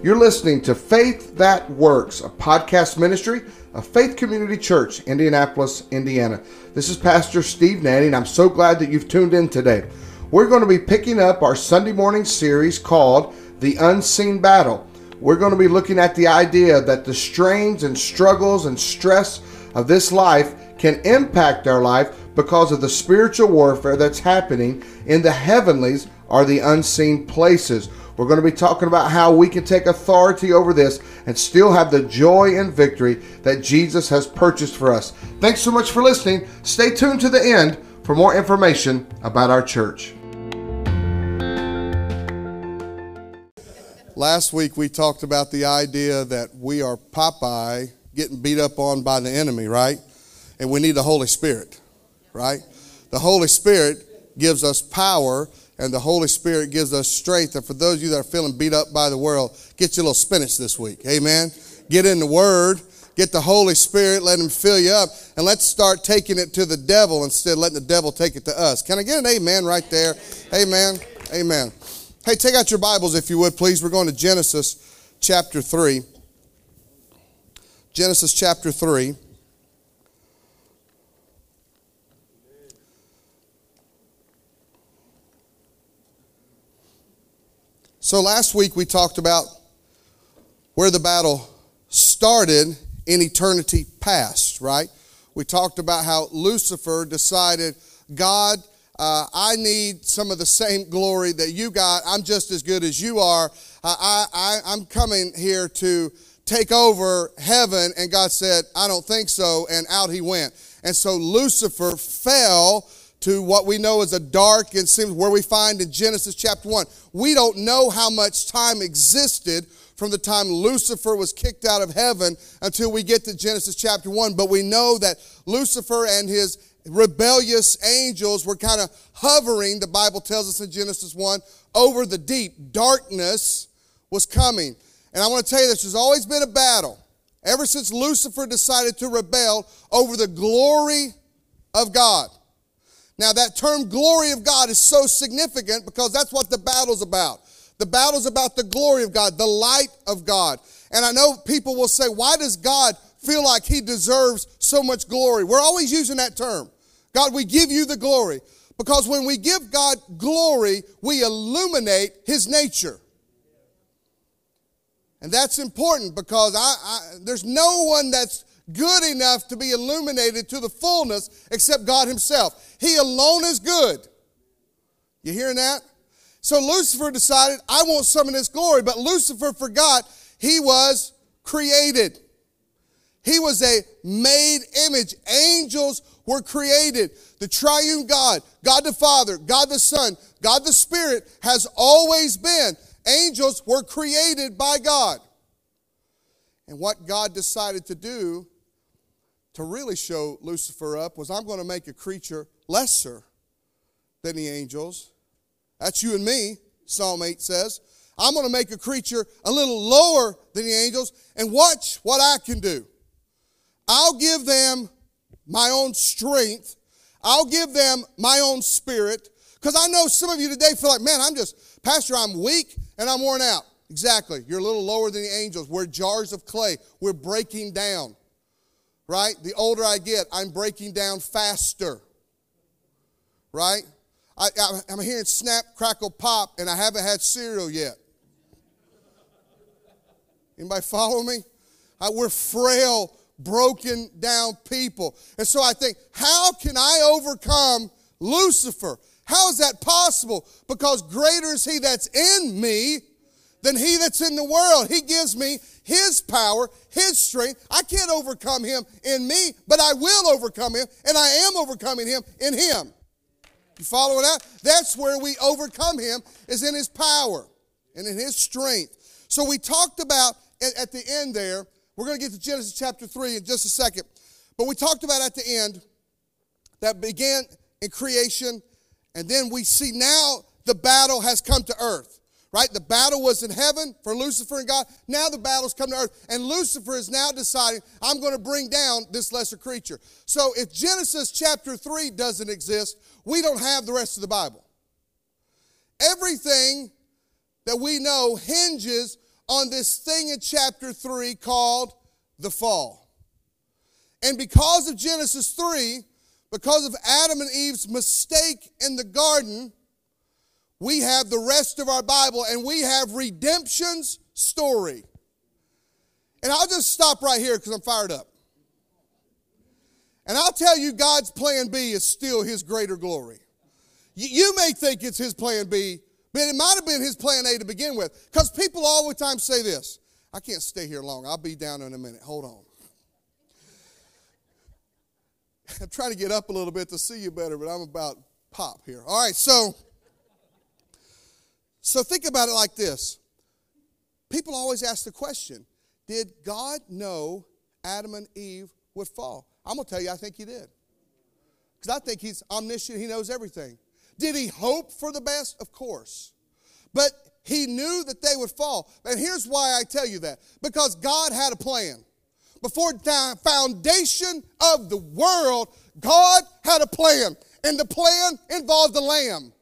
You're listening to Faith That Works, a podcast ministry of Faith Community Church, Indianapolis, Indiana. This is Pastor Steve Nanny, and I'm so glad that you've tuned in today. We're going to be picking up our Sunday morning series called The Unseen Battle. We're going to be looking at the idea that the strains and struggles and stress of this life can impact our life because of the spiritual warfare that's happening in the heavenlies or the unseen places. We're going to be talking about how we can take authority over this and still have the joy and victory that Jesus has purchased for us. Thanks so much for listening. Stay tuned to the end for more information about our church. Last week we talked about the idea that we are Popeye getting beat up on by the enemy, right? And we need the Holy Spirit, right? The Holy Spirit gives us power and the Holy Spirit gives us strength. And for those of you that are feeling beat up by the world, get you a little spinach this week. Amen. Get in the Word, get the Holy Spirit, let Him fill you up, and let's start taking it to the devil instead of letting the devil take it to us. Can I get an amen right there? Amen. Amen. Hey, take out your Bibles if you would, please. We're going to Genesis chapter 3. Genesis chapter 3. So last week we talked about where the battle started in eternity past, right? We talked about how Lucifer decided, God, uh, I need some of the same glory that you got. I'm just as good as you are. Uh, I, I, I'm coming here to take over heaven. And God said, I don't think so. And out he went. And so Lucifer fell to what we know as a dark and seems where we find in Genesis chapter 1. We don't know how much time existed from the time Lucifer was kicked out of heaven until we get to Genesis chapter 1, but we know that Lucifer and his rebellious angels were kind of hovering, the Bible tells us in Genesis 1, over the deep. Darkness was coming. And I want to tell you this there's always been a battle ever since Lucifer decided to rebel over the glory of God. Now, that term glory of God is so significant because that's what the battle's about. The battle's about the glory of God, the light of God. And I know people will say, why does God feel like he deserves so much glory? We're always using that term. God, we give you the glory. Because when we give God glory, we illuminate his nature. And that's important because I, I, there's no one that's good enough to be illuminated to the fullness except God Himself. He alone is good. You hearing that? So Lucifer decided, I want some of this glory, but Lucifer forgot he was created. He was a made image. Angels were created. The triune God, God the Father, God the Son, God the Spirit has always been. Angels were created by God. And what God decided to do to really show Lucifer up was I'm going to make a creature lesser than the angels. That's you and me, Psalm 8 says. I'm going to make a creature a little lower than the angels and watch what I can do. I'll give them my own strength. I'll give them my own spirit. Because I know some of you today feel like, man, I'm just, Pastor, I'm weak and I'm worn out. Exactly. You're a little lower than the angels. We're jars of clay. We're breaking down right? The older I get, I'm breaking down faster, right? I, am hearing snap, crackle, pop, and I haven't had cereal yet. Anybody follow me? I, we're frail, broken down people. And so I think, how can I overcome Lucifer? How is that possible? Because greater is he that's in me than he that's in the world. He gives me his power, his strength. I can't overcome him in me, but I will overcome him, and I am overcoming him in him. You following that? That's where we overcome him, is in his power and in his strength. So we talked about at the end there, we're going to get to Genesis chapter 3 in just a second, but we talked about at the end that began in creation, and then we see now the battle has come to earth right? The battle was in heaven for Lucifer and God. Now the battle's come to earth. And Lucifer is now deciding, I'm going to bring down this lesser creature. So if Genesis chapter 3 doesn't exist, we don't have the rest of the Bible. Everything that we know hinges on this thing in chapter 3 called the fall. And because of Genesis 3, because of Adam and Eve's mistake in the garden, we have the rest of our Bible and we have redemption's story. And I'll just stop right here because I'm fired up. And I'll tell you, God's plan B is still His greater glory. You may think it's His plan B, but it might have been His plan A to begin with. Because people all the time say this I can't stay here long. I'll be down in a minute. Hold on. I'm trying to get up a little bit to see you better, but I'm about pop here. All right, so so think about it like this. People always ask the question, did God know Adam and Eve would fall? I'm going to tell you I think he did. Cuz I think he's omniscient, he knows everything. Did he hope for the best? Of course. But he knew that they would fall. And here's why I tell you that. Because God had a plan. Before the foundation of the world, God had a plan. And the plan involved the lamb.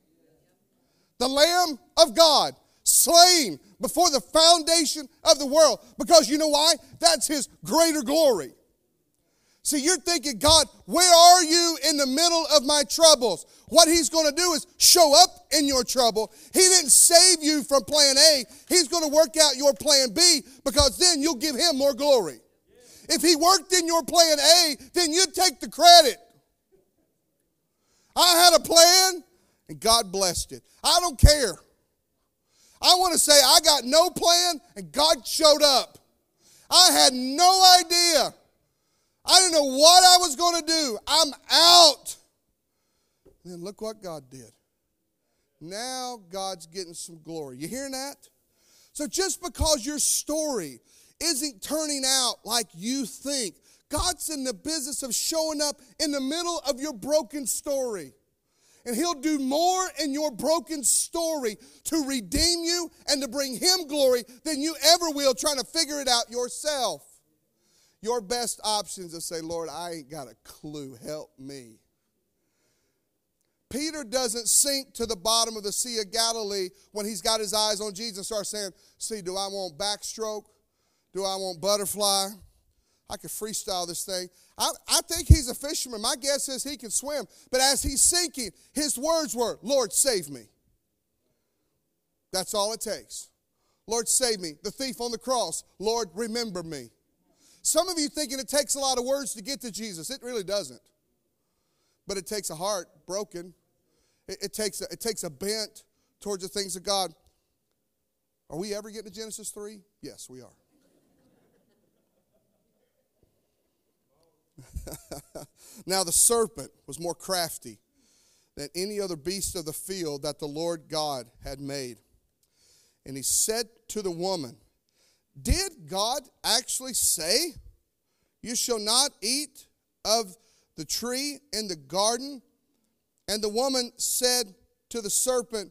The lamb of God, slain before the foundation of the world. Because you know why? That's his greater glory. See, you're thinking, God, where are you in the middle of my troubles? What he's going to do is show up in your trouble. He didn't save you from plan A. He's going to work out your plan B because then you'll give him more glory. If he worked in your plan A, then you'd take the credit. I had a plan and God blessed it. I don't care. I want to say I got no plan and God showed up. I had no idea. I didn't know what I was going to do. I'm out. And then look what God did. Now God's getting some glory. You hearing that? So just because your story isn't turning out like you think. God's in the business of showing up in the middle of your broken story. And He'll do more in your broken story to redeem you and to bring Him glory than you ever will trying to figure it out yourself. Your best option is to say, Lord, I ain't got a clue. Help me. Peter doesn't sink to the bottom of the Sea of Galilee when he's got his eyes on Jesus starts saying, See, do I want backstroke? Do I want butterfly? I could freestyle this thing. I, I think he's a fisherman. My guess is he can swim. But as he's sinking, his words were, Lord, save me. That's all it takes. Lord, save me. The thief on the cross, Lord, remember me. Some of you thinking it takes a lot of words to get to Jesus. It really doesn't. But it takes a heart broken. It, it takes, a, it takes a bent towards the things of God. Are we ever getting to Genesis 3? Yes, we are. now the serpent was more crafty than any other beast of the field that the Lord God had made. And he said to the woman, Did God actually say, You shall not eat of the tree in the garden? And the woman said to the serpent,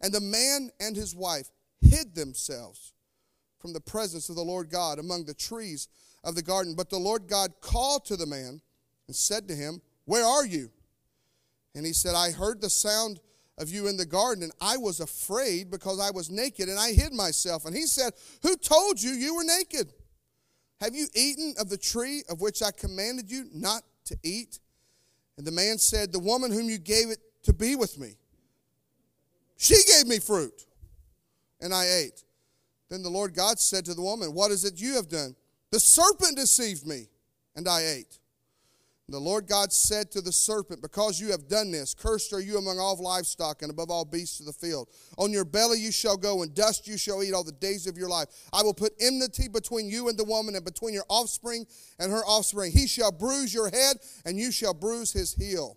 And the man and his wife hid themselves from the presence of the Lord God among the trees of the garden. But the Lord God called to the man and said to him, Where are you? And he said, I heard the sound of you in the garden, and I was afraid because I was naked, and I hid myself. And he said, Who told you you were naked? Have you eaten of the tree of which I commanded you not to eat? And the man said, The woman whom you gave it to be with me, she gave me fruit, and I ate. Then the Lord God said to the woman, What is it you have done? The serpent deceived me, and I ate. And the Lord God said to the serpent, Because you have done this, cursed are you among all livestock and above all beasts of the field. On your belly you shall go, and dust you shall eat all the days of your life. I will put enmity between you and the woman, and between your offspring and her offspring. He shall bruise your head, and you shall bruise his heel.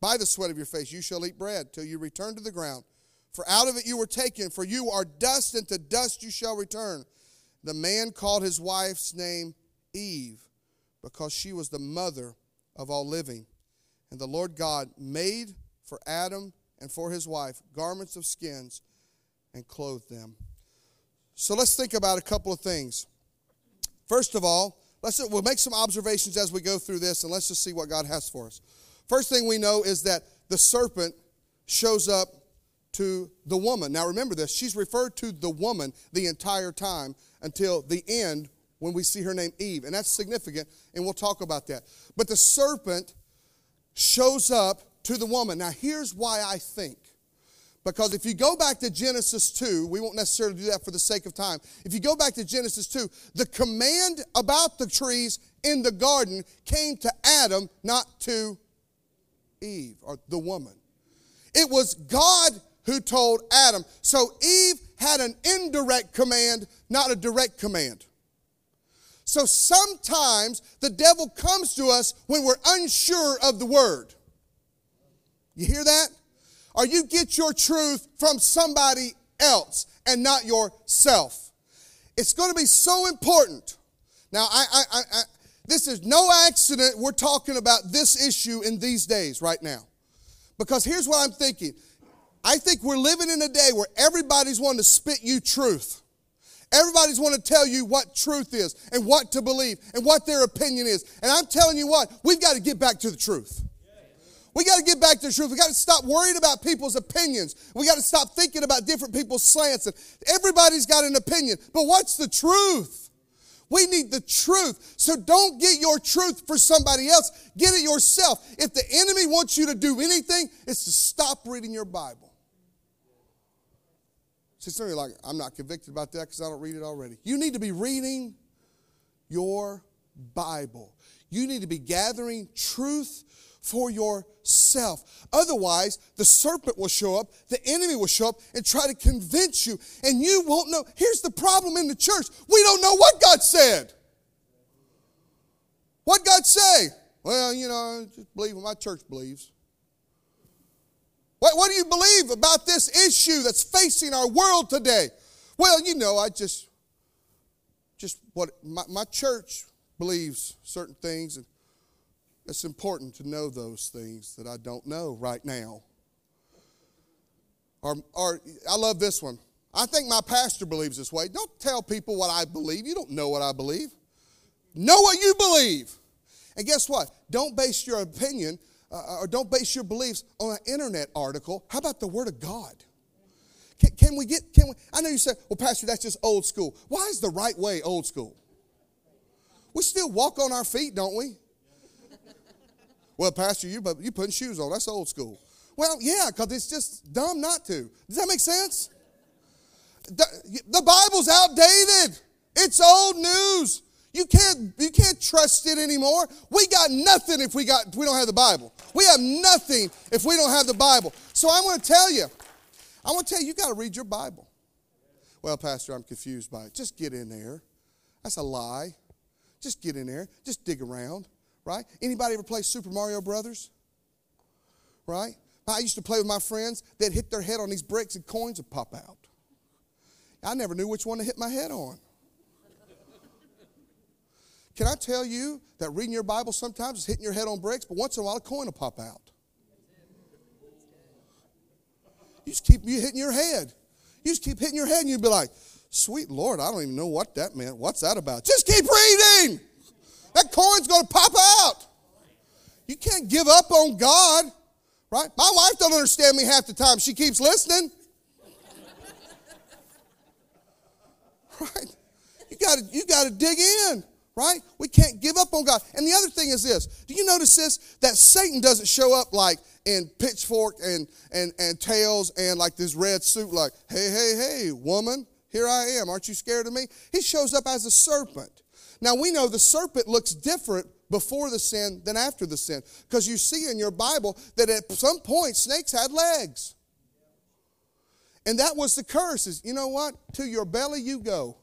by the sweat of your face, you shall eat bread till you return to the ground. For out of it you were taken, for you are dust, and to dust you shall return. The man called his wife's name Eve, because she was the mother of all living. And the Lord God made for Adam and for his wife garments of skins and clothed them. So let's think about a couple of things. First of all, let's we'll make some observations as we go through this, and let's just see what God has for us. First thing we know is that the serpent shows up to the woman. Now remember this, she's referred to the woman the entire time until the end when we see her name Eve. And that's significant, and we'll talk about that. But the serpent shows up to the woman. Now here's why I think. Because if you go back to Genesis 2, we won't necessarily do that for the sake of time. If you go back to Genesis 2, the command about the trees in the garden came to Adam, not to Eve or the woman. It was God who told Adam. So Eve had an indirect command, not a direct command. So sometimes the devil comes to us when we're unsure of the word. You hear that? Or you get your truth from somebody else and not yourself. It's going to be so important. Now, I, I, I, this is no accident we're talking about this issue in these days right now. Because here's what I'm thinking I think we're living in a day where everybody's wanting to spit you truth. Everybody's wanting to tell you what truth is and what to believe and what their opinion is. And I'm telling you what, we've got to get back to the truth. We got to get back to the truth. We got to stop worrying about people's opinions. We got to stop thinking about different people's slants. And everybody's got an opinion, but what's the truth? We need the truth. So don't get your truth for somebody else. Get it yourself. If the enemy wants you to do anything, it's to stop reading your Bible. See, some of you like, I'm not convicted about that because I don't read it already. You need to be reading your Bible. You need to be gathering truth for yourself. Otherwise, the serpent will show up, the enemy will show up and try to convince you, and you won't know. Here's the problem in the church we don't know what God said. What God say? Well, you know, just believe what my church believes. What, what do you believe about this issue that's facing our world today? Well, you know, I just, just what my, my church believes certain things, and it's important to know those things that I don't know right now. Or, or I love this one. I think my pastor believes this way. Don't tell people what I believe. You don't know what I believe. Know what you believe. And guess what? Don't base your opinion uh, or don't base your beliefs on an internet article. How about the Word of God? Can, can, we get, can we? I know you said, well, Pastor, that's just old school. Why is the right way old school? We still walk on our feet, don't we? Well, Pastor, you, you putting shoes on. That's old school. Well, yeah, because it's just dumb not to. Does that make sense? The, the Bible's outdated. It's old news. You can't, you can't trust it anymore. We got nothing if we, got, if we don't have the Bible. We have nothing if we don't have the Bible. So I want to tell you, I want to tell you, you got to read your Bible. Well, Pastor, I'm confused by it. Just get in there. That's a lie. Just get in there. Just dig around, right? Anybody ever play Super Mario Brothers? Right? I used to play with my friends. They'd hit their head on these bricks and coins would pop out. I never knew which one to hit my head on. Can I tell you that reading your Bible sometimes is hitting your head on bricks, but once in a while a coin will pop out. You just keep you hitting your head. You just keep hitting your head and you'd be like, Sweet Lord, I don't even know what that meant. What's that about? Just keep reading. That coin's going to pop out. You can't give up on God, right? My wife don't understand me half the time. She keeps listening. right? You got to you got to dig in, right? We can't give up on God. And the other thing is this. Do you notice this that Satan doesn't show up like in pitchfork and and and tails and like this red suit like, "Hey, hey, hey, woman, here I am. Aren't you scared of me?" He shows up as a serpent. Now we know the serpent looks different before the sin than after the sin because you see in your Bible that at some point snakes had legs. And that was the curse is, you know what? To your belly you go.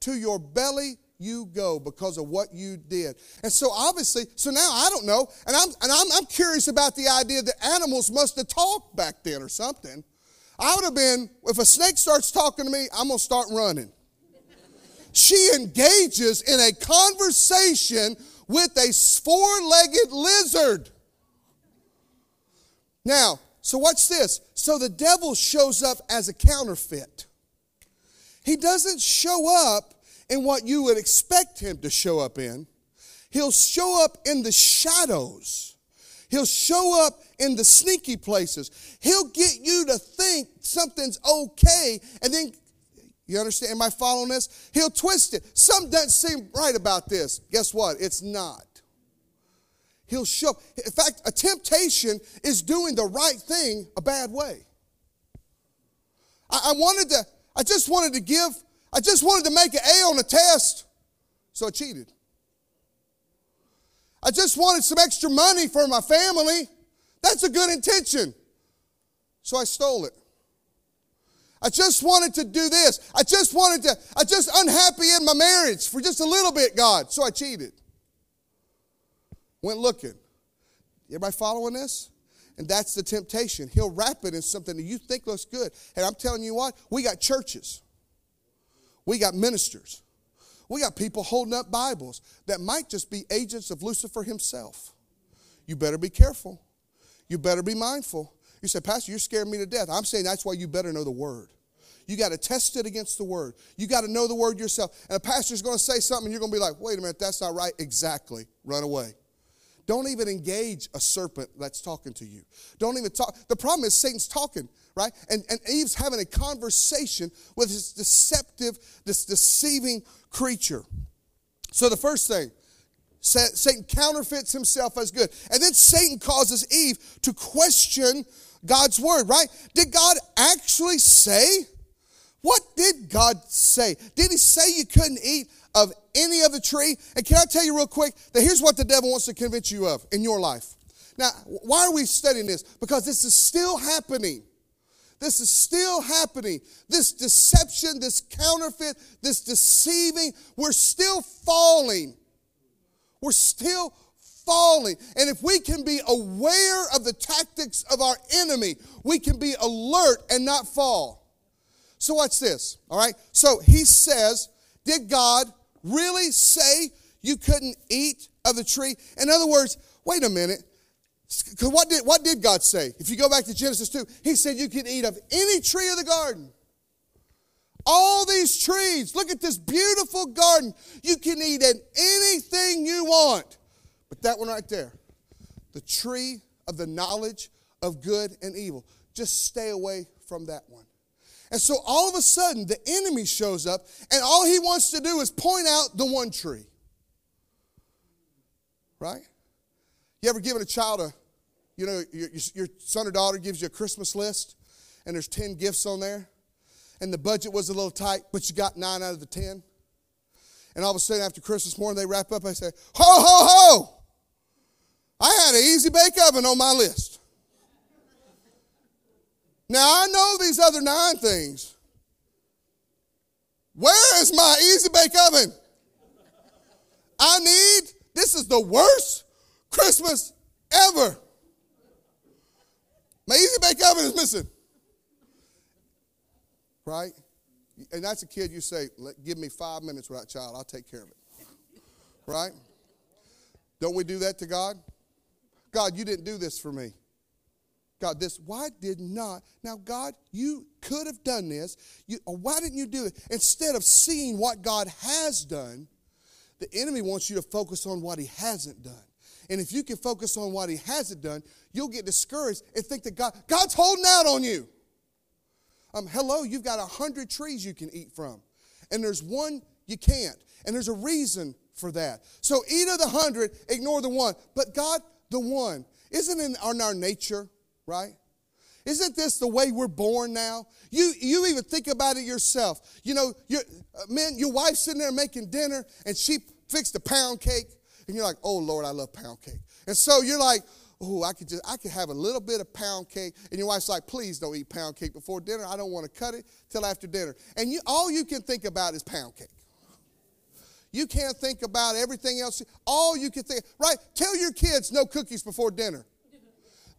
To your belly you go because of what you did. And so obviously, so now I don't know, and I'm and I'm, I'm curious about the idea that animals must have talked back then or something. I would have been, if a snake starts talking to me, I'm gonna start running. She engages in a conversation with a four-legged lizard. Now, so watch this. So the devil shows up as a counterfeit. He doesn't show up in what you would expect him to show up in. He'll show up in the shadows. He'll show up in the sneaky places. He'll get you to think something's okay, and then, you understand? Am I following this? He'll twist it. Something doesn't seem right about this. Guess what? It's not. He'll show. In fact, a temptation is doing the right thing a bad way. I, I wanted to, I just wanted to give, I just wanted to make an A on a test, so I cheated. I just wanted some extra money for my family. That's a good intention. So I stole it. I just wanted to do this. I just wanted to, I just unhappy in my marriage for just a little bit, God. So I cheated. Went looking. Everybody following this? And that's the temptation. He'll wrap it in something that you think looks good. And I'm telling you what, we got churches, we got ministers, we got people holding up Bibles that might just be agents of Lucifer himself. You better be careful. You better be mindful. You say, Pastor, you're scaring me to death. I'm saying that's why you better know the word. You got to test it against the word. You got to know the word yourself. And a pastor's going to say something, and you're going to be like, wait a minute, that's not right. Exactly. Run away. Don't even engage a serpent that's talking to you. Don't even talk. The problem is Satan's talking, right? And, and Eve's having a conversation with this deceptive, this deceiving creature. So the first thing, Satan counterfeits himself as good. And then Satan causes Eve to question God's word, right? Did God actually say? What did God say? Did he say you couldn't eat of any other tree. And can I tell you real quick that here's what the devil wants to convince you of in your life. Now, why are we studying this? Because this is still happening. This is still happening. This deception, this counterfeit, this deceiving, we're still falling. We're still falling. And if we can be aware of the tactics of our enemy, we can be alert and not fall. So, watch this, all right? So, he says, Did God really say you couldn't eat of the tree? In other words, wait a minute. What did, what did God say? If you go back to Genesis 2, He said you can eat of any tree of the garden. All these trees. Look at this beautiful garden. You can eat at anything you want. That one right there, the tree of the knowledge of good and evil. Just stay away from that one. And so all of a sudden, the enemy shows up, and all he wants to do is point out the one tree. Right? You ever given a child a, you know, your, your son or daughter gives you a Christmas list, and there's 10 gifts on there, and the budget was a little tight, but you got nine out of the 10? And all of a sudden, after Christmas morning, they wrap up, I say, Ho, ho, ho! I had an easy bake oven on my list. Now I know these other nine things. Where is my easy bake oven? I need, this is the worst Christmas ever. My easy bake oven is missing. Right? And that's a kid you say, give me five minutes that child, I'll take care of it. Right? Don't we do that to God? God, you didn't do this for me. God this. Why did not? Now, God, you could have done this. You, why didn't you do it? Instead of seeing what God has done, the enemy wants you to focus on what he hasn't done. And if you can focus on what he hasn't done, you'll get discouraged and think that God, God's holding out on you. Um, hello, you've got a hundred trees you can eat from, and there's one you can't. And there's a reason for that. So eat of the hundred, ignore the one. But God, the one, isn't in our nature, right? Isn't this the way we're born now? You, you even think about it yourself. You know, your, uh, man, your wife's sitting there making dinner and she fixed a pound cake, and you're like, oh Lord, I love pound cake. And so you're like, oh, I could just, I could have a little bit of pound cake. And your wife's like, please don't eat pound cake before dinner. I don't want to cut it till after dinner. And you, all you can think about is pound cake. You can't think about everything else. All you can think, right? Tell your kids no cookies before dinner.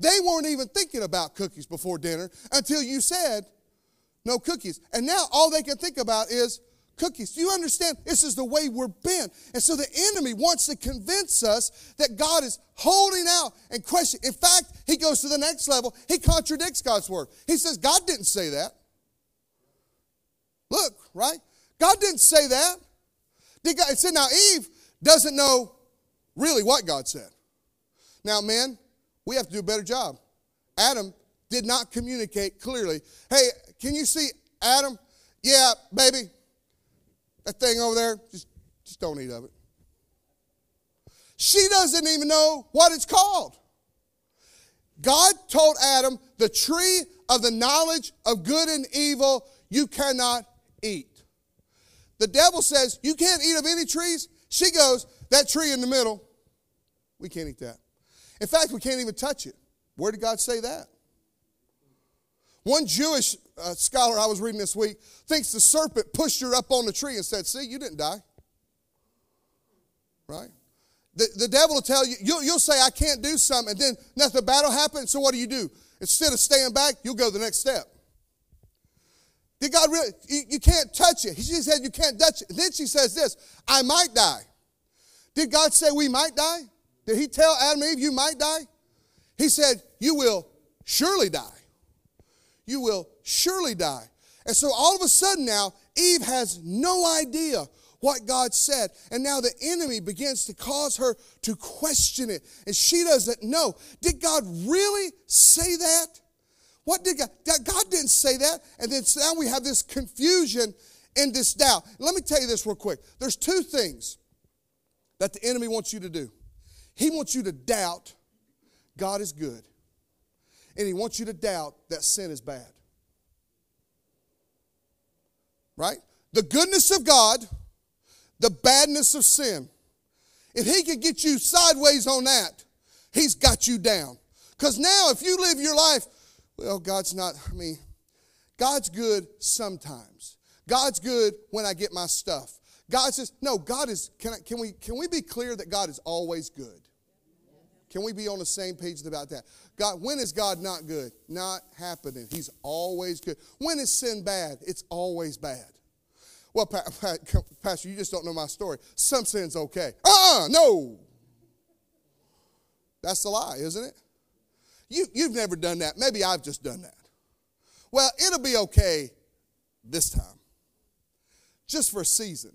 They weren't even thinking about cookies before dinner until you said no cookies. And now all they can think about is cookies. Do you understand? This is the way we're bent. And so the enemy wants to convince us that God is holding out and questioning. In fact, he goes to the next level. He contradicts God's word. He says, God didn't say that. Look, right? God didn't say that. Did God, it said now Eve doesn't know really what God said. Now, men, we have to do a better job. Adam did not communicate clearly. Hey, can you see Adam? Yeah, baby. That thing over there, just, just don't eat of it. She doesn't even know what it's called. God told Adam, the tree of the knowledge of good and evil you cannot eat. The devil says, You can't eat of any trees. She goes, That tree in the middle, we can't eat that. In fact, we can't even touch it. Where did God say that? One Jewish uh, scholar I was reading this week thinks the serpent pushed her up on the tree and said, See, you didn't die. Right? The, the devil will tell you, you'll, you'll say, I can't do something, and then nothing, the battle happens, so what do you do? Instead of staying back, you'll go the next step. Did God really? You, you can't touch it. She said, You can't touch it. then she says this I might die. Did God say we might die? Did He tell Adam and Eve, You might die? He said, You will surely die. You will surely die. And so all of a sudden now, Eve has no idea what God said. And now the enemy begins to cause her to question it. And she doesn't know. Did God really say that? What did God? God didn't say that. And then now we have this confusion and this doubt. Let me tell you this real quick. There's two things that the enemy wants you to do. He wants you to doubt God is good. And he wants you to doubt that sin is bad. Right? The goodness of God, the badness of sin. If he could get you sideways on that, he's got you down. Because now, if you live your life well, God's not, I mean, God's good sometimes. God's good when I get my stuff. God says, no, God is, can, I, can, we, can we be clear that God is always good? Can we be on the same page about that? God, when is God not good? Not happening. He's always good. When is sin bad? It's always bad. Well, Pastor, you just don't know my story. Some sin's okay. Uh-uh, no. That's a lie, isn't it? You, you've never done that. Maybe I've just done that. Well, it'll be okay this time. Just for a season,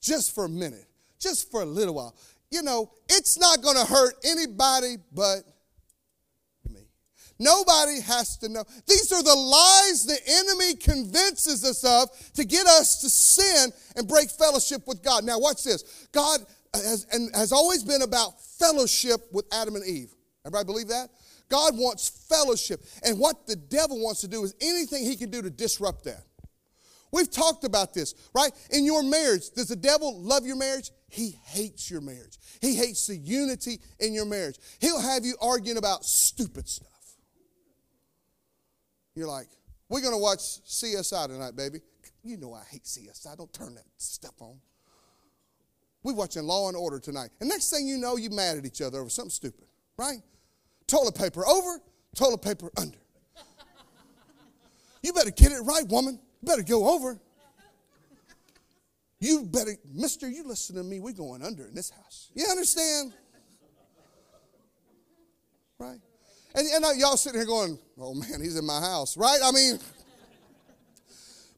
just for a minute, just for a little while. You know, it's not going to hurt anybody but me. Nobody has to know. These are the lies the enemy convinces us of to get us to sin and break fellowship with God. Now, watch this. God has, and has always been about fellowship with Adam and Eve. Everybody believe that? God wants fellowship. And what the devil wants to do is anything he can do to disrupt that. We've talked about this, right? In your marriage, does the devil love your marriage? He hates your marriage. He hates the unity in your marriage. He'll have you arguing about stupid stuff. You're like, we're going to watch CSI tonight, baby. You know I hate CSI. Don't turn that stuff on. We're watching Law and Order tonight. And next thing you know, you're mad at each other over something stupid, right? Toilet paper over, toilet paper under. You better get it right, woman. You better go over. You better, mister, you listen to me. We're going under in this house. You understand? Right? And, and y'all sitting here going, oh man, he's in my house, right? I mean,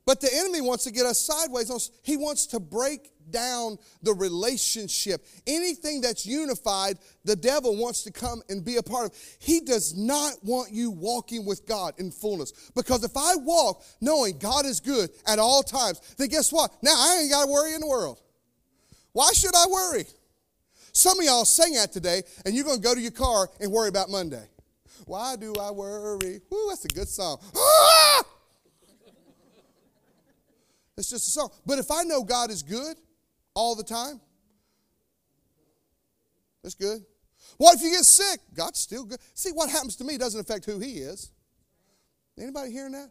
but the enemy wants to get us sideways. He wants to break down the relationship. Anything that's unified, the devil wants to come and be a part of. He does not want you walking with God in fullness. Because if I walk knowing God is good at all times, then guess what? Now I ain't got to worry in the world. Why should I worry? Some of y'all sing that today, and you're going to go to your car and worry about Monday. Why do I worry? Woo, that's a good song. Ah! It's just a song. But if I know God is good all the time, that's good. What if you get sick? God's still good. See, what happens to me doesn't affect who He is. Anybody hearing that?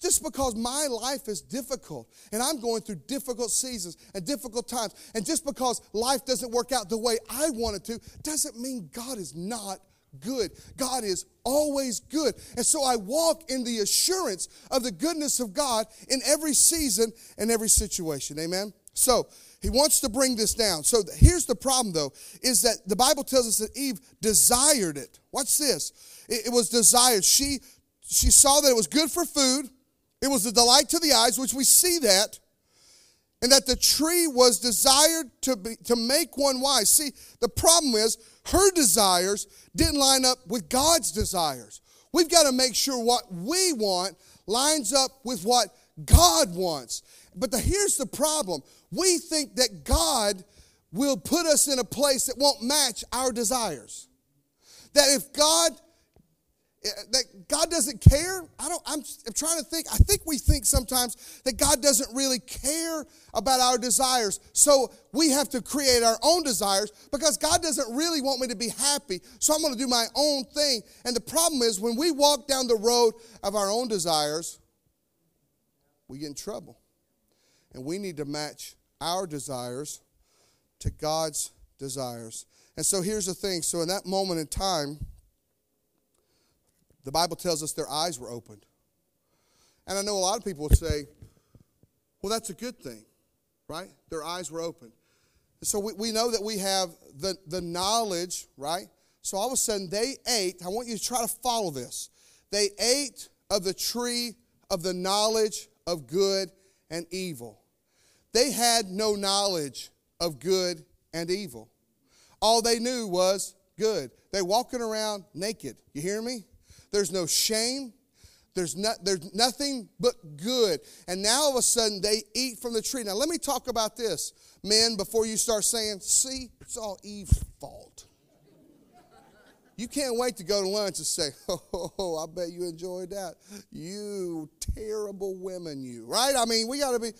Just because my life is difficult and I'm going through difficult seasons and difficult times, and just because life doesn't work out the way I want it to, doesn't mean God is not good. God is always good. And so I walk in the assurance of the goodness of God in every season and every situation. Amen? So he wants to bring this down. So here's the problem, though, is that the Bible tells us that Eve desired it. What's this? It, it was desired. She she saw that it was good for food. It was a delight to the eyes, which we see that and that the tree was desired to, be, to make one wise. See, the problem is her desires didn't line up with God's desires. We've got to make sure what we want lines up with what God wants. But the, here's the problem we think that God will put us in a place that won't match our desires. That if God Eh, that God doesn't care. I don't, I'm, I'm trying to think. I think we think sometimes that God doesn't really care about our desires. So we have to create our own desires because God doesn't really want me to be happy. So I'm going to do my own thing. And the problem is when we walk down the road of our own desires, we get in trouble. And we need to match our desires to God's desires. And so here's the thing. So in that moment in time, the Bible tells us their eyes were opened. And I know a lot of people would say, well, that's a good thing, right? Their eyes were opened. so we, we know that we have the, the knowledge, right? So all of a sudden they ate. I want you to try to follow this. They ate of the tree of the knowledge of good and evil. They had no knowledge of good and evil. All they knew was good. They walking around naked. You hear me? There's no shame. There's, not, there's nothing but good. And now all of a sudden they eat from the tree. Now let me talk about this, men, before you start saying, see, it's all Eve's fault. You can't wait to go to lunch and say, oh, I bet you enjoyed that. You terrible women, you, right? I mean, we got to be,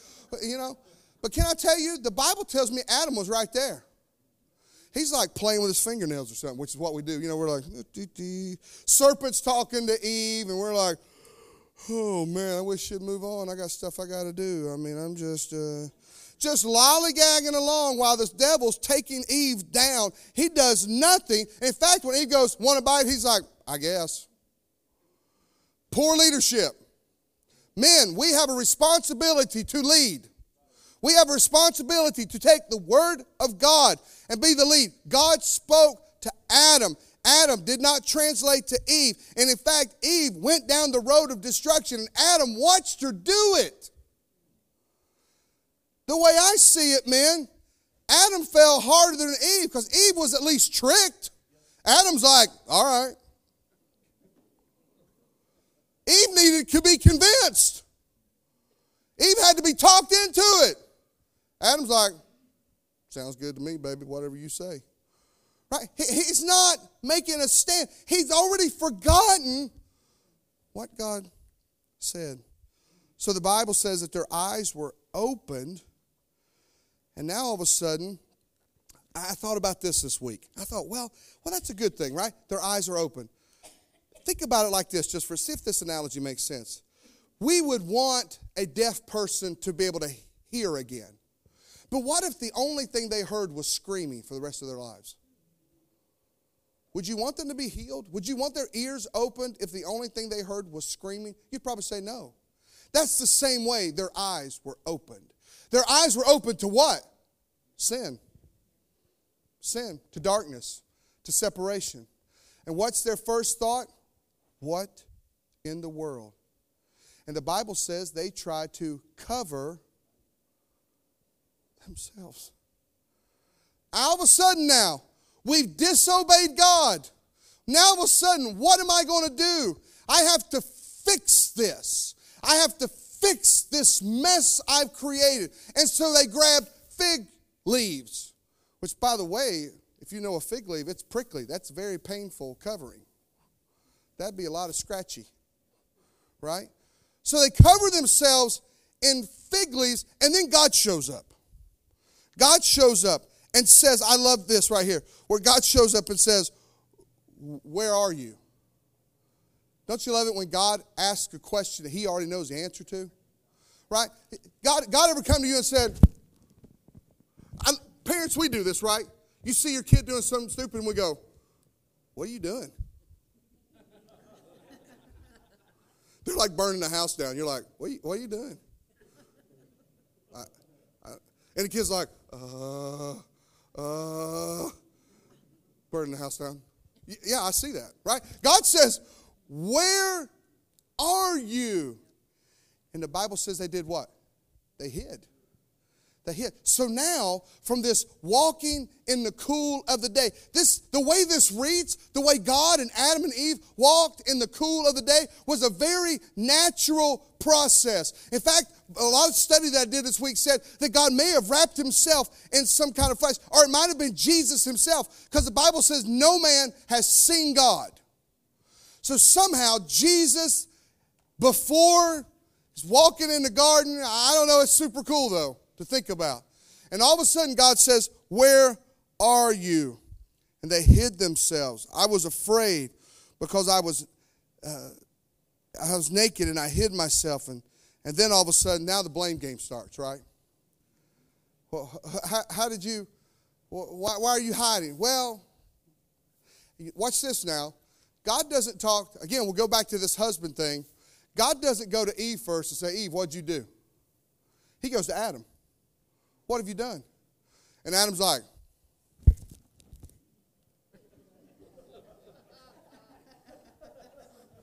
you know. But can I tell you, the Bible tells me Adam was right there. He's like playing with his fingernails or something, which is what we do. You know, we're like, serpent's talking to Eve, and we're like, oh man, I wish she'd move on. I got stuff I got to do. I mean, I'm just. Uh, just lollygagging along while this devil's taking Eve down. He does nothing. In fact, when Eve goes, want to bite, he's like, I guess. Poor leadership. Men, we have a responsibility to lead. We have responsibility to take the word of God and be the lead. God spoke to Adam. Adam did not translate to Eve. And in fact, Eve went down the road of destruction, and Adam watched her do it. The way I see it, man, Adam fell harder than Eve because Eve was at least tricked. Adam's like, all right. Eve needed to be convinced. Eve had to be talked into it. Adam's like, sounds good to me, baby, whatever you say. Right? He's not making a stand. He's already forgotten what God said. So the Bible says that their eyes were opened, and now all of a sudden, I thought about this this week. I thought, well, well, that's a good thing, right? Their eyes are open. Think about it like this, just for see if this analogy makes sense. We would want a deaf person to be able to hear again. But what if the only thing they heard was screaming for the rest of their lives? Would you want them to be healed? Would you want their ears opened if the only thing they heard was screaming? You'd probably say no. That's the same way their eyes were opened. Their eyes were opened to what? Sin. Sin, to darkness, to separation. And what's their first thought? What in the world? And the Bible says they tried to cover themselves. All of a sudden now, we've disobeyed God. Now all of a sudden, what am I going to do? I have to fix this. I have to fix this mess I've created. And so they grabbed fig leaves, which, by the way, if you know a fig leaf, it's prickly. That's very painful covering. That'd be a lot of scratchy, right? So they cover themselves in fig leaves, and then God shows up. God shows up and says, I love this right here, where God shows up and says, Where are you? Don't you love it when God asks a question that He already knows the answer to? Right? God, God ever come to you and said, Parents, we do this, right? You see your kid doing something stupid, and we go, What are you doing? They're like burning the house down. You're like, What are you, what are you doing? And the kid's like, Uh, uh, burning the house down. Yeah, I see that, right? God says, Where are you? And the Bible says they did what? They hid. Hid. So now, from this walking in the cool of the day, this the way this reads, the way God and Adam and Eve walked in the cool of the day was a very natural process. In fact, a lot of study that I did this week said that God may have wrapped himself in some kind of flesh, or it might have been Jesus himself, because the Bible says no man has seen God. So somehow Jesus, before he's walking in the garden, I don't know, it's super cool though to think about. And all of a sudden, God says, Where are you? And they hid themselves. I was afraid because I was, uh, I was naked and I hid myself. And, and then all of a sudden, now the blame game starts, right? Well, how, how did you, why, why are you hiding? Well, watch this now. God doesn't talk, again, we'll go back to this husband thing. God doesn't go to Eve first and say, Eve, what'd you do? He goes to Adam. What have you done? And Adam's like,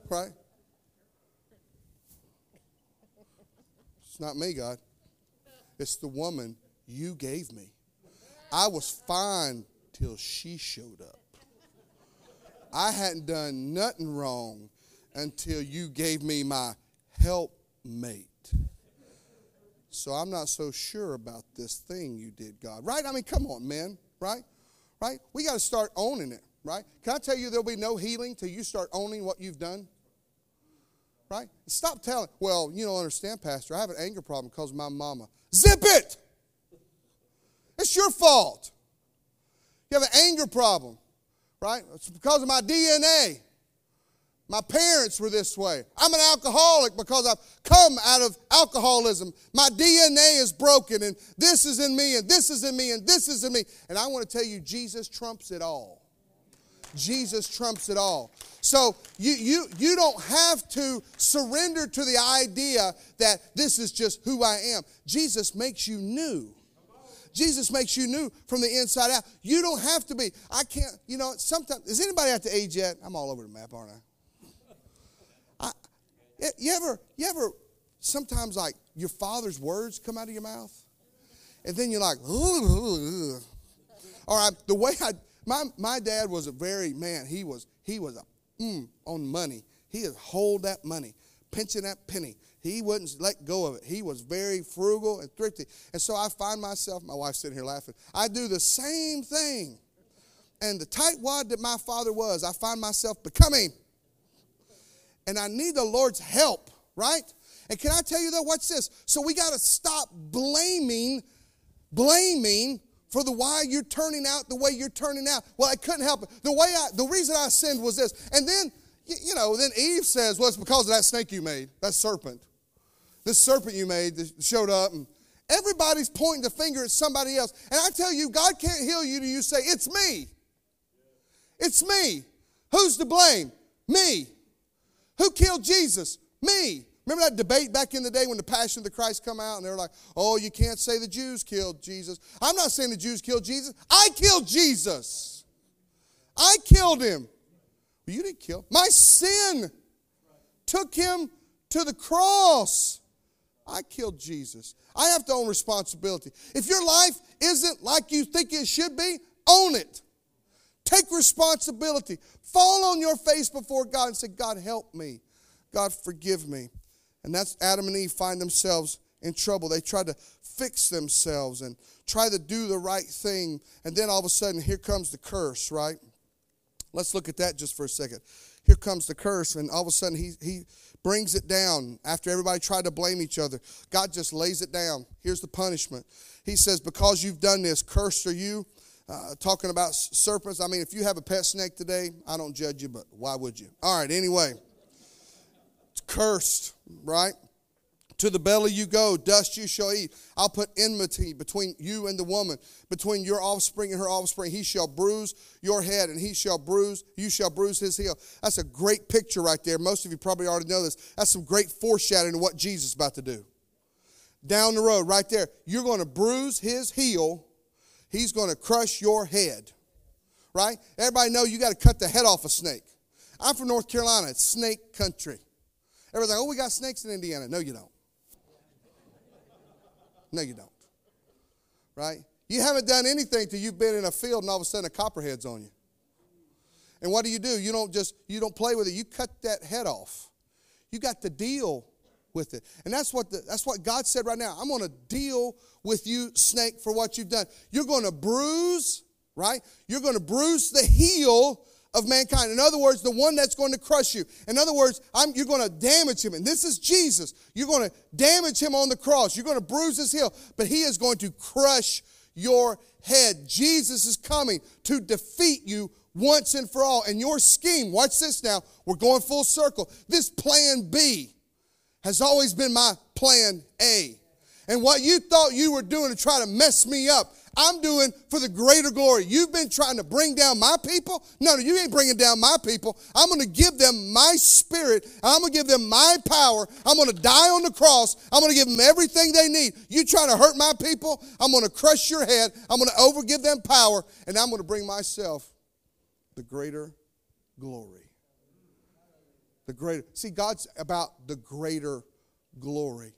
right? It's not me, God. It's the woman you gave me. I was fine till she showed up. I hadn't done nothing wrong until you gave me my helpmate. So I'm not so sure about this thing you did, God. Right? I mean, come on, man. Right? Right? We got to start owning it. Right? Can I tell you there'll be no healing till you start owning what you've done? Right? Stop telling, well, you don't understand, Pastor. I have an anger problem because of my mama. Zip it! It's your fault. You have an anger problem, right? It's because of my DNA. My parents were this way. I'm an alcoholic because I've come out of alcoholism. My DNA is broken, and this is in me, and this is in me, and this is in me. And I want to tell you, Jesus trumps it all. Jesus trumps it all. So you, you, you don't have to surrender to the idea that this is just who I am. Jesus makes you new. Jesus makes you new from the inside out. You don't have to be. I can't, you know, sometimes, is anybody at the age yet? I'm all over the map, aren't I? You ever, you ever, sometimes like your father's words come out of your mouth, and then you're like, All right, the way I, my my dad was a very man. He was he was a mm, on money. He would hold that money, pinching that penny. He wouldn't let go of it. He was very frugal and thrifty. And so I find myself, my wife's sitting here laughing. I do the same thing. And the tightwad that my father was, I find myself becoming and I need the Lord's help, right? And can I tell you though, what's this? So we got to stop blaming, blaming for the why you're turning out the way you're turning out. Well, I couldn't help it. The way I, the reason I sinned was this. And then, you know, then Eve says, well, it's because of that snake you made, that serpent. This serpent you made that showed up and everybody's pointing the finger at somebody else. And I tell you, God can't heal you till you say, it's me. It's me. Who's to blame? Me. Who killed Jesus? Me. Remember that debate back in the day when the Passion of the Christ come out and they were like, oh, you can't say the Jews killed Jesus. I'm not saying the Jews killed Jesus. I killed Jesus. I killed him. Well, you didn't kill. My sin took him to the cross. I killed Jesus. I have to own responsibility. If your life isn't like you think it should be, own it. Take responsibility. Fall on your face before God and say, God, help me. God, forgive me. And that's Adam and Eve find themselves in trouble. They try to fix themselves and try to do the right thing. And then all of a sudden, here comes the curse, right? Let's look at that just for a second. Here comes the curse, and all of a sudden, he, he brings it down after everybody tried to blame each other. God just lays it down. Here's the punishment. He says, Because you've done this, cursed are you. Uh, talking about serpents. I mean, if you have a pet snake today, I don't judge you, but why would you? All right, anyway. Cursed, right? To the belly you go, dust you shall eat. I'll put enmity between you and the woman, between your offspring and her offspring. He shall bruise your head, and he shall bruise, you shall bruise his heel. That's a great picture right there. Most of you probably already know this. That's some great foreshadowing of what Jesus is about to do. Down the road, right there, you're going to bruise his heel, he's going to crush your head. Right? Everybody know you got to cut the head off a snake. I'm from North Carolina, it's snake country. Everybody's like, oh, we got snakes in Indiana. No, you don't. No, you don't. Right? You haven't done anything till you've been in a field and all of a sudden a copperhead's on you. And what do you do? You don't just you don't play with it. You cut that head off. You got to deal with it. And that's what the, that's what God said right now. I'm going to deal with you snake for what you've done. You're going to bruise, right? You're going to bruise the heel of mankind. In other words, the one that's going to crush you. In other words, I'm, you're going to damage him. And this is Jesus. You're going to damage him on the cross. You're going to bruise his heel, but he is going to crush your head. Jesus is coming to defeat you once and for all. And your scheme, watch this now, we're going full circle. This plan B has always been my plan A. And what you thought you were doing to try to mess me up, I'm doing for the greater glory. You've been trying to bring down my people. No, no, you ain't bringing down my people. I'm going to give them my spirit. I'm going to give them my power. I'm going to die on the cross. I'm going to give them everything they need. You trying to hurt my people? I'm going to crush your head. I'm going to overgive them power, and I'm going to bring myself the greater glory. The greater. See, God's about the greater glory.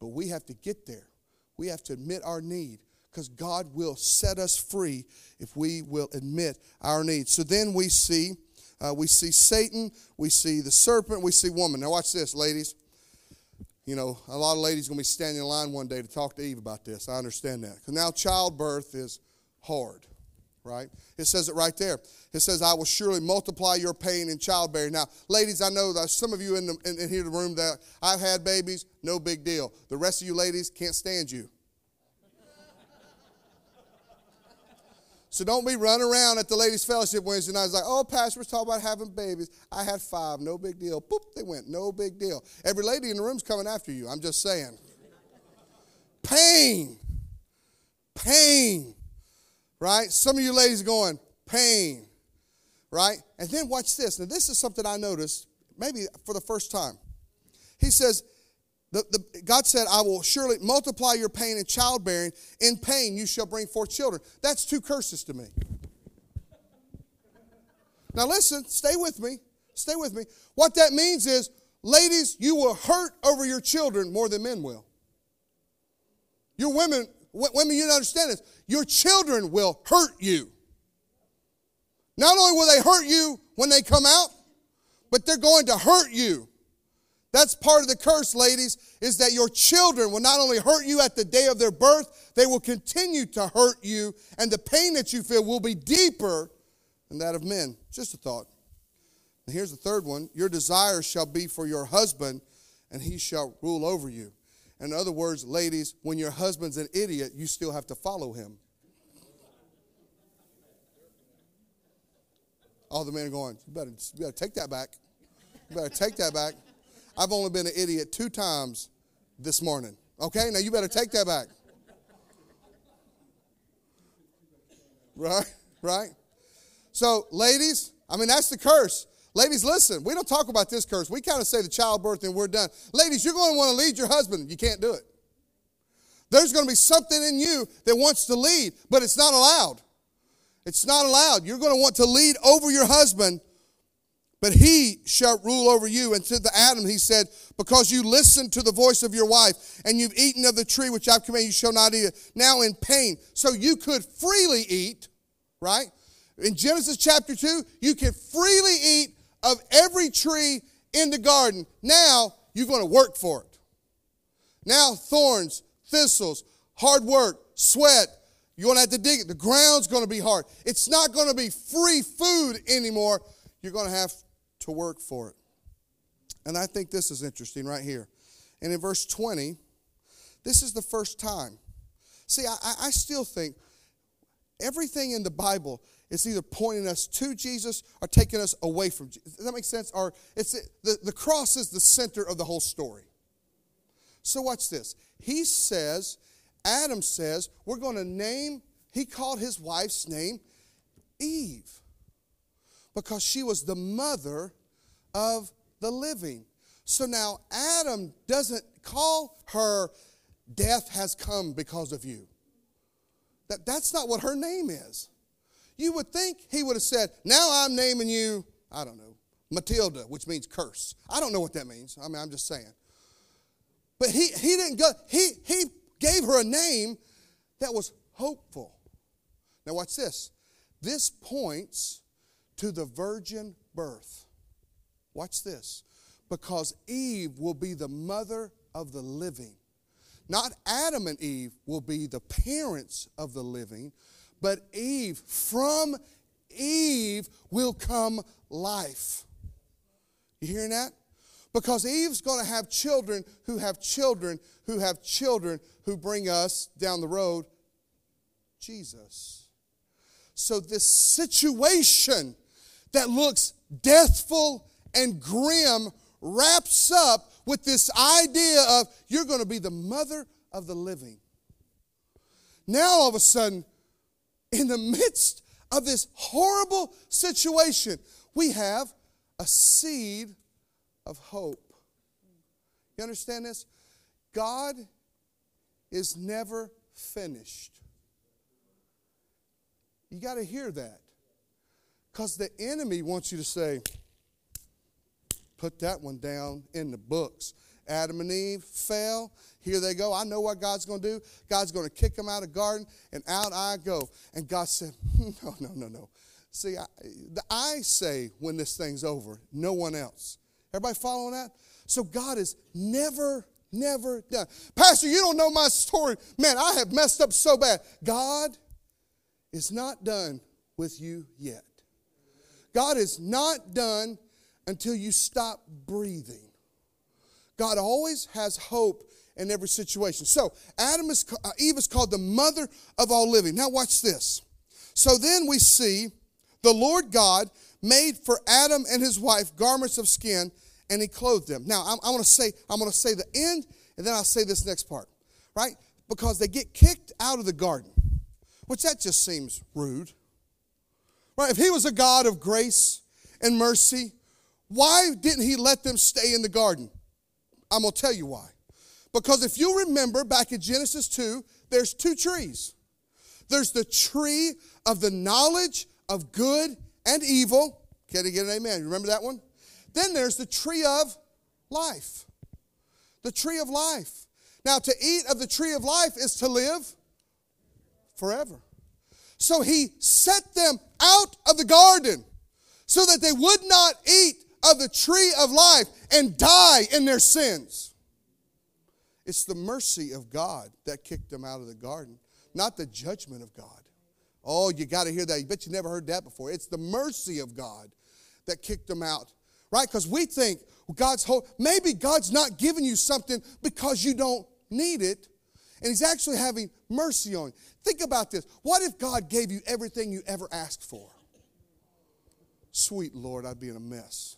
But we have to get there. We have to admit our need because God will set us free if we will admit our needs. So then we see, uh, we see Satan, we see the serpent, we see woman. Now watch this, ladies. You know, a lot of ladies going to be standing in line one day to talk to Eve about this. I understand that. Because now childbirth is hard, right? It says it right there. It says, I will surely multiply your pain in childbearing. Now, ladies, I know that some of you in, the, in, in here in the room that I've had babies, no big deal. The rest of you ladies can't stand you. So don't be running around at the ladies' fellowship Wednesday night. It's like, oh, pastor was talking about having babies. I had five, no big deal. Boop, they went, no big deal. Every lady in the room's coming after you. I'm just saying. Pain. Pain. Right? Some of you ladies going, pain. Right? And then watch this. Now, this is something I noticed, maybe for the first time. He says, the, the, God said, I will surely multiply your pain in childbearing. In pain you shall bring forth children. That's two curses to me. Now listen, stay with me. Stay with me. What that means is, ladies, you will hurt over your children more than men will. Your women, women, you don't understand this. Your children will hurt you. Not only will they hurt you when they come out, but they're going to hurt you. That's part of the curse, ladies, is that your children will not only hurt you at the day of their birth, they will continue to hurt you, and the pain that you feel will be deeper than that of men. Just a thought. And here's the third one Your desire shall be for your husband, and he shall rule over you. In other words, ladies, when your husband's an idiot, you still have to follow him. All the men are going, you better, you better take that back. You better take that back. I've only been an idiot two times this morning. Okay, now you better take that back. Right? Right? So, ladies, I mean, that's the curse. Ladies, listen, we don't talk about this curse. We kind of say the childbirth and we're done. Ladies, you're going to want to lead your husband. You can't do it. There's going to be something in you that wants to lead, but it's not allowed. It's not allowed. You're going to want to lead over your husband but he shall rule over you. And to the Adam, he said, Because you listened to the voice of your wife, and you've eaten of the tree which I've commanded you shall not eat it. Now in pain. So you could freely eat, right? In Genesis chapter 2, you can freely eat of every tree in the garden. Now you're going to work for it. Now thorns, thistles, hard work, sweat, you're going to have to dig it. The ground's going to be hard. It's not going to be free food anymore. You're going to have to work for it. And I think this is interesting right here. And in verse 20, this is the first time. See, I, I still think everything in the Bible is either pointing us to Jesus or taking us away from Jesus. Does that make sense? Or it's the, the cross is the center of the whole story. So watch this. He says, Adam says, we're going to name, he called his wife's name Eve because she was the mother of the living. So now Adam doesn't call her death has come because of you. That, that's not what her name is. You would think he would have said, Now I'm naming you, I don't know, Matilda, which means curse. I don't know what that means. I mean, I'm just saying. But he, he didn't go, he, he gave her a name that was hopeful. Now, watch this. This points to the virgin birth. Watch this. Because Eve will be the mother of the living. Not Adam and Eve will be the parents of the living, but Eve, from Eve will come life. You hearing that? Because Eve's going to have children who have children who have children who bring us down the road Jesus. So, this situation that looks deathful and grim wraps up with this idea of you're going to be the mother of the living. Now, all of a sudden, in the midst of this horrible situation, we have a seed of hope. You understand this? God is never finished. You got to hear that. Because the enemy wants you to say, put that one down in the books. Adam and Eve fell. Here they go. I know what God's going to do. God's going to kick them out of garden, and out I go. And God said, No, no, no, no. See, I, I say when this thing's over, no one else. Everybody following that? So God is never, never done. Pastor, you don't know my story. Man, I have messed up so bad. God is not done with you yet. God is not done until you stop breathing. God always has hope in every situation. So, Adam is uh, Eve is called the mother of all living. Now watch this. So then we see the Lord God made for Adam and his wife garments of skin and he clothed them. Now, I'm, I'm going to say I'm going to say the end and then I'll say this next part. Right? Because they get kicked out of the garden. Which that just seems rude. Right? If he was a God of grace and mercy, why didn't he let them stay in the garden? I'm going to tell you why. Because if you remember back in Genesis 2, there's two trees. There's the tree of the knowledge of good and evil. Can I get an amen? Remember that one? Then there's the tree of life. The tree of life. Now, to eat of the tree of life is to live forever. So he set them out of the garden so that they would not eat of the tree of life and die in their sins. It's the mercy of God that kicked them out of the garden, not the judgment of God. Oh, you got to hear that. You bet you never heard that before. It's the mercy of God that kicked them out, right? Because we think God's whole, maybe God's not giving you something because you don't need it, and He's actually having mercy on you. Think about this. What if God gave you everything you ever asked for? Sweet Lord, I'd be in a mess.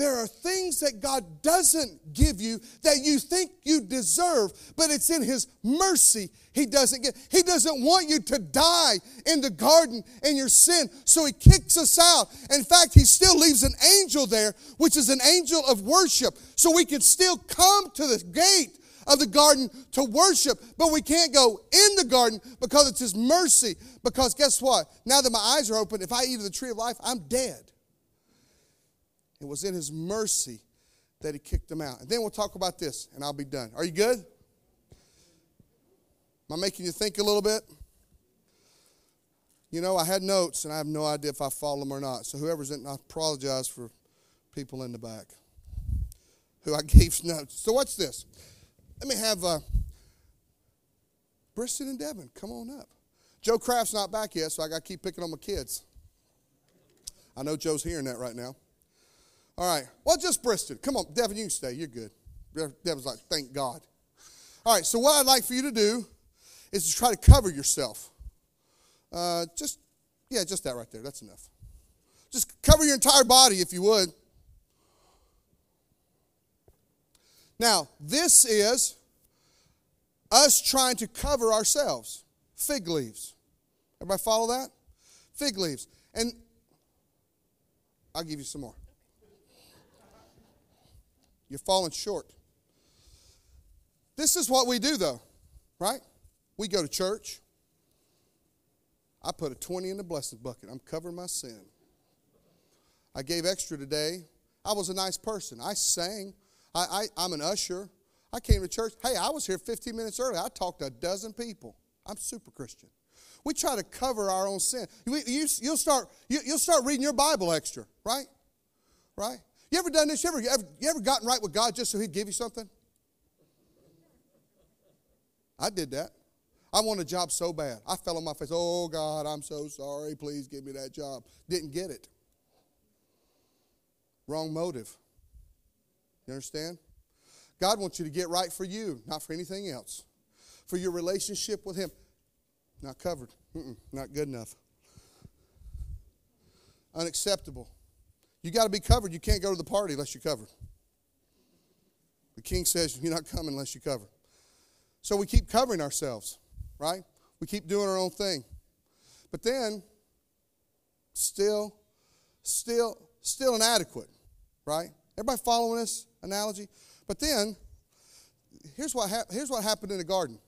There are things that God doesn't give you that you think you deserve, but it's in His mercy He doesn't get. He doesn't want you to die in the garden in your sin, so He kicks us out. In fact, He still leaves an angel there, which is an angel of worship, so we can still come to the gate of the garden to worship, but we can't go in the garden because it's His mercy. Because guess what? Now that my eyes are open, if I eat of the tree of life, I'm dead. It was in his mercy that he kicked them out. And then we'll talk about this, and I'll be done. Are you good? Am I making you think a little bit? You know, I had notes, and I have no idea if I follow them or not. So whoever's in, I apologize for people in the back who I gave notes. So what's this? Let me have uh, Briston and Devin. Come on up. Joe Kraft's not back yet, so I got to keep picking on my kids. I know Joe's hearing that right now. All right. Well, just Briston. Come on, Devin, you can stay. You're good. Devin's like, thank God. All right, so what I'd like for you to do is to try to cover yourself. Uh, just, yeah, just that right there. That's enough. Just cover your entire body if you would. Now, this is us trying to cover ourselves. Fig leaves. Everybody follow that? Fig leaves. And I'll give you some more. You're falling short. This is what we do, though, right? We go to church. I put a 20 in the blessing bucket. I'm covering my sin. I gave extra today. I was a nice person. I sang. I, I, I'm an usher. I came to church. Hey, I was here 15 minutes early. I talked to a dozen people. I'm super Christian. We try to cover our own sin. You, you, will start, you, will start reading your Bible extra, right? Right? You ever done this? You ever, you ever, you ever gotten right with God just so He'd give you something? I did that. I want a job so bad. I fell on my face. Oh, God, I'm so sorry. Please give me that job. Didn't get it. Wrong motive. You understand? God wants you to get right for you, not for anything else. For your relationship with Him. Not covered. Mm-mm, not good enough. Unacceptable. You got to be covered. You can't go to the party unless you're covered. The king says you're not coming unless you cover. So we keep covering ourselves, right? We keep doing our own thing. But then, still, still, still inadequate, right? Everybody following this analogy? But then, here's what, hap- here's what happened in the garden.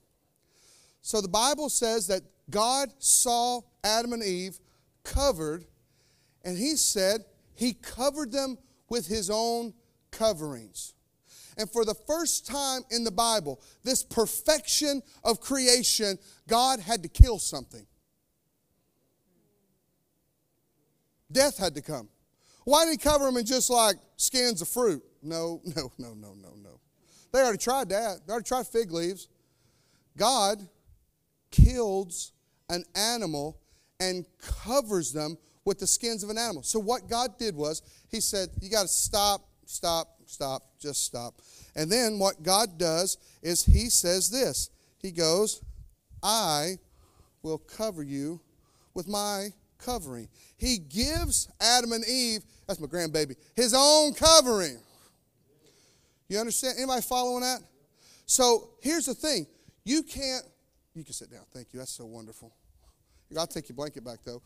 So the Bible says that God saw Adam and Eve covered, and he said, he covered them with his own coverings. And for the first time in the Bible, this perfection of creation, God had to kill something. Death had to come. Why did he cover them in just like skins of fruit? No, no, no, no, no, no. They already tried that. They already tried fig leaves. God kills an animal and covers them with the skins of an animal. So what God did was, He said, You got to stop, stop, stop, just stop. And then what God does is He says this He goes, I will cover you with my covering. He gives Adam and Eve, that's my grandbaby, his own covering. You understand? Anybody following that? So here's the thing. You can't, you can sit down. Thank you. That's so wonderful. I'll take your blanket back though.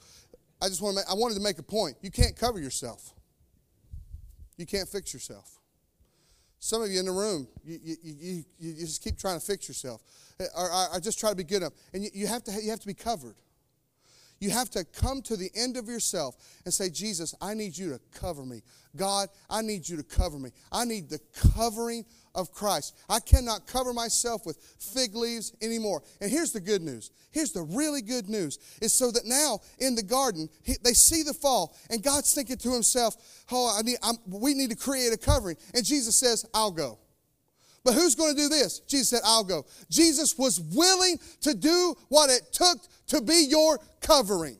I just want to make, I wanted to make a point. You can't cover yourself. You can't fix yourself. Some of you in the room, you, you, you, you just keep trying to fix yourself. Eh, or, or, just try to be good enough. And you, you, have to, you have to be covered. You have to come to the end of yourself and say, Jesus, I need you to cover me. God, I need you to cover me. I need the covering of Christ. I cannot cover myself with fig leaves anymore. And here's the good news. Here's the really good news is so that now in the garden, he, they see the fall, and God's thinking to himself, oh, I need, I'm, we need to create a covering. And Jesus says, I'll go. But who's going to do this? Jesus said, I'll go. Jesus was willing to do what it took to be your covering.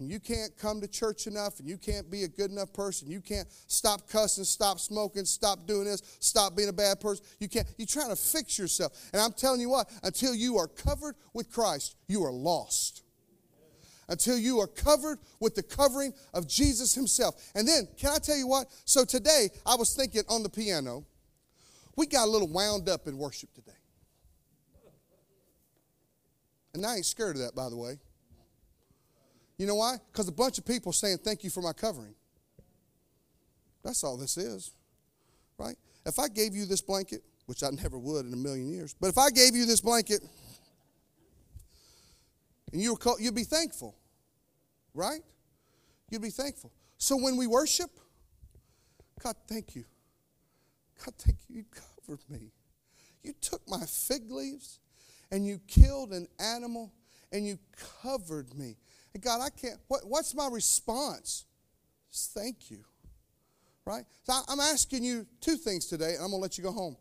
And you can't come to church enough, and you can't be a good enough person. You can't stop cussing, stop smoking, stop doing this, stop being a bad person. You can't. You're trying to fix yourself. And I'm telling you what, until you are covered with Christ, you are lost until you are covered with the covering of Jesus Himself. And then, can I tell you what? So today, I was thinking on the piano, we got a little wound up in worship today. And I ain't scared of that, by the way. You know why? Because a bunch of people saying, Thank you for my covering. That's all this is, right? If I gave you this blanket, which I never would in a million years, but if I gave you this blanket and you were called, you'd be thankful, right? You'd be thankful. So when we worship, God, thank you. God, thank you. You covered me. You took my fig leaves and you killed an animal and you covered me. And God, I can't, what, what's my response? Just thank you. Right? So I'm asking you two things today, and I'm going to let you go home.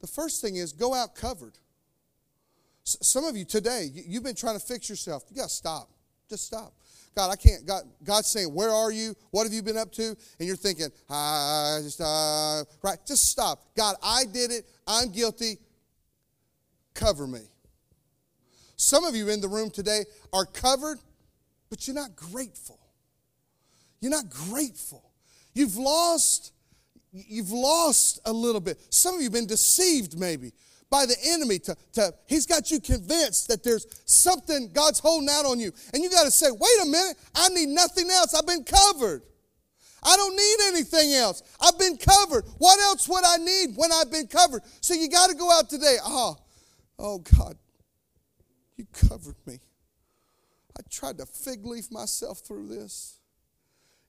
The first thing is go out covered. Some of you today, you've been trying to fix yourself. You got to stop. Just stop. God, I can't. God, God's saying, Where are you? What have you been up to? And you're thinking, I just, uh, right? Just stop. God, I did it. I'm guilty. Cover me. Some of you in the room today are covered, but you're not grateful. You're not grateful. You've lost, you've lost a little bit. Some of you have been deceived maybe by the enemy to, to he's got you convinced that there's something God's holding out on you. And you got to say, wait a minute, I need nothing else. I've been covered. I don't need anything else. I've been covered. What else would I need when I've been covered? So you got to go out today. Oh, oh God, you covered me. I tried to fig leaf myself through this,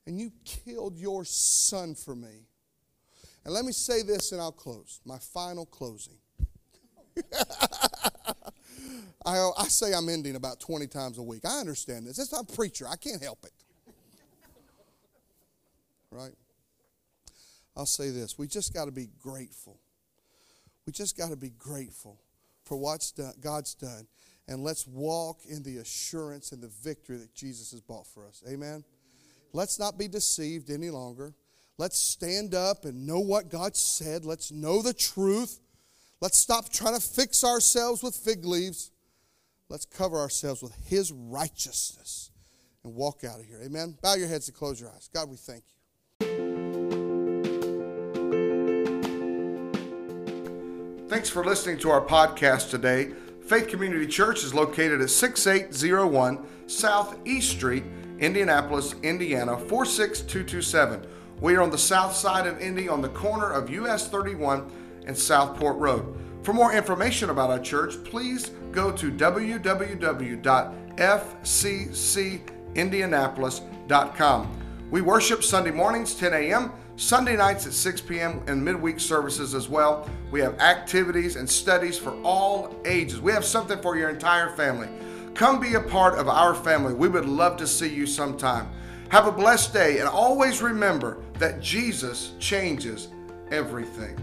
and you killed your son for me. And let me say this, and I'll close. My final closing. I, I say I'm ending about 20 times a week. I understand this. It's not preacher. I can't help it. Right? I'll say this. We just got to be grateful. We just got to be grateful for what God's done. And let's walk in the assurance and the victory that Jesus has bought for us. Amen? Let's not be deceived any longer. Let's stand up and know what God said. Let's know the truth. Let's stop trying to fix ourselves with fig leaves. Let's cover ourselves with His righteousness and walk out of here. Amen. Bow your heads and close your eyes. God, we thank you. Thanks for listening to our podcast today. Faith Community Church is located at 6801 South East Street, Indianapolis, Indiana 46227. We are on the south side of Indy on the corner of US 31 and Southport Road. For more information about our church, please go to www.fccindianapolis.com. We worship Sunday mornings 10 a.m., Sunday nights at 6 p.m., and midweek services as well. We have activities and studies for all ages. We have something for your entire family. Come be a part of our family. We would love to see you sometime. Have a blessed day and always remember that Jesus changes everything.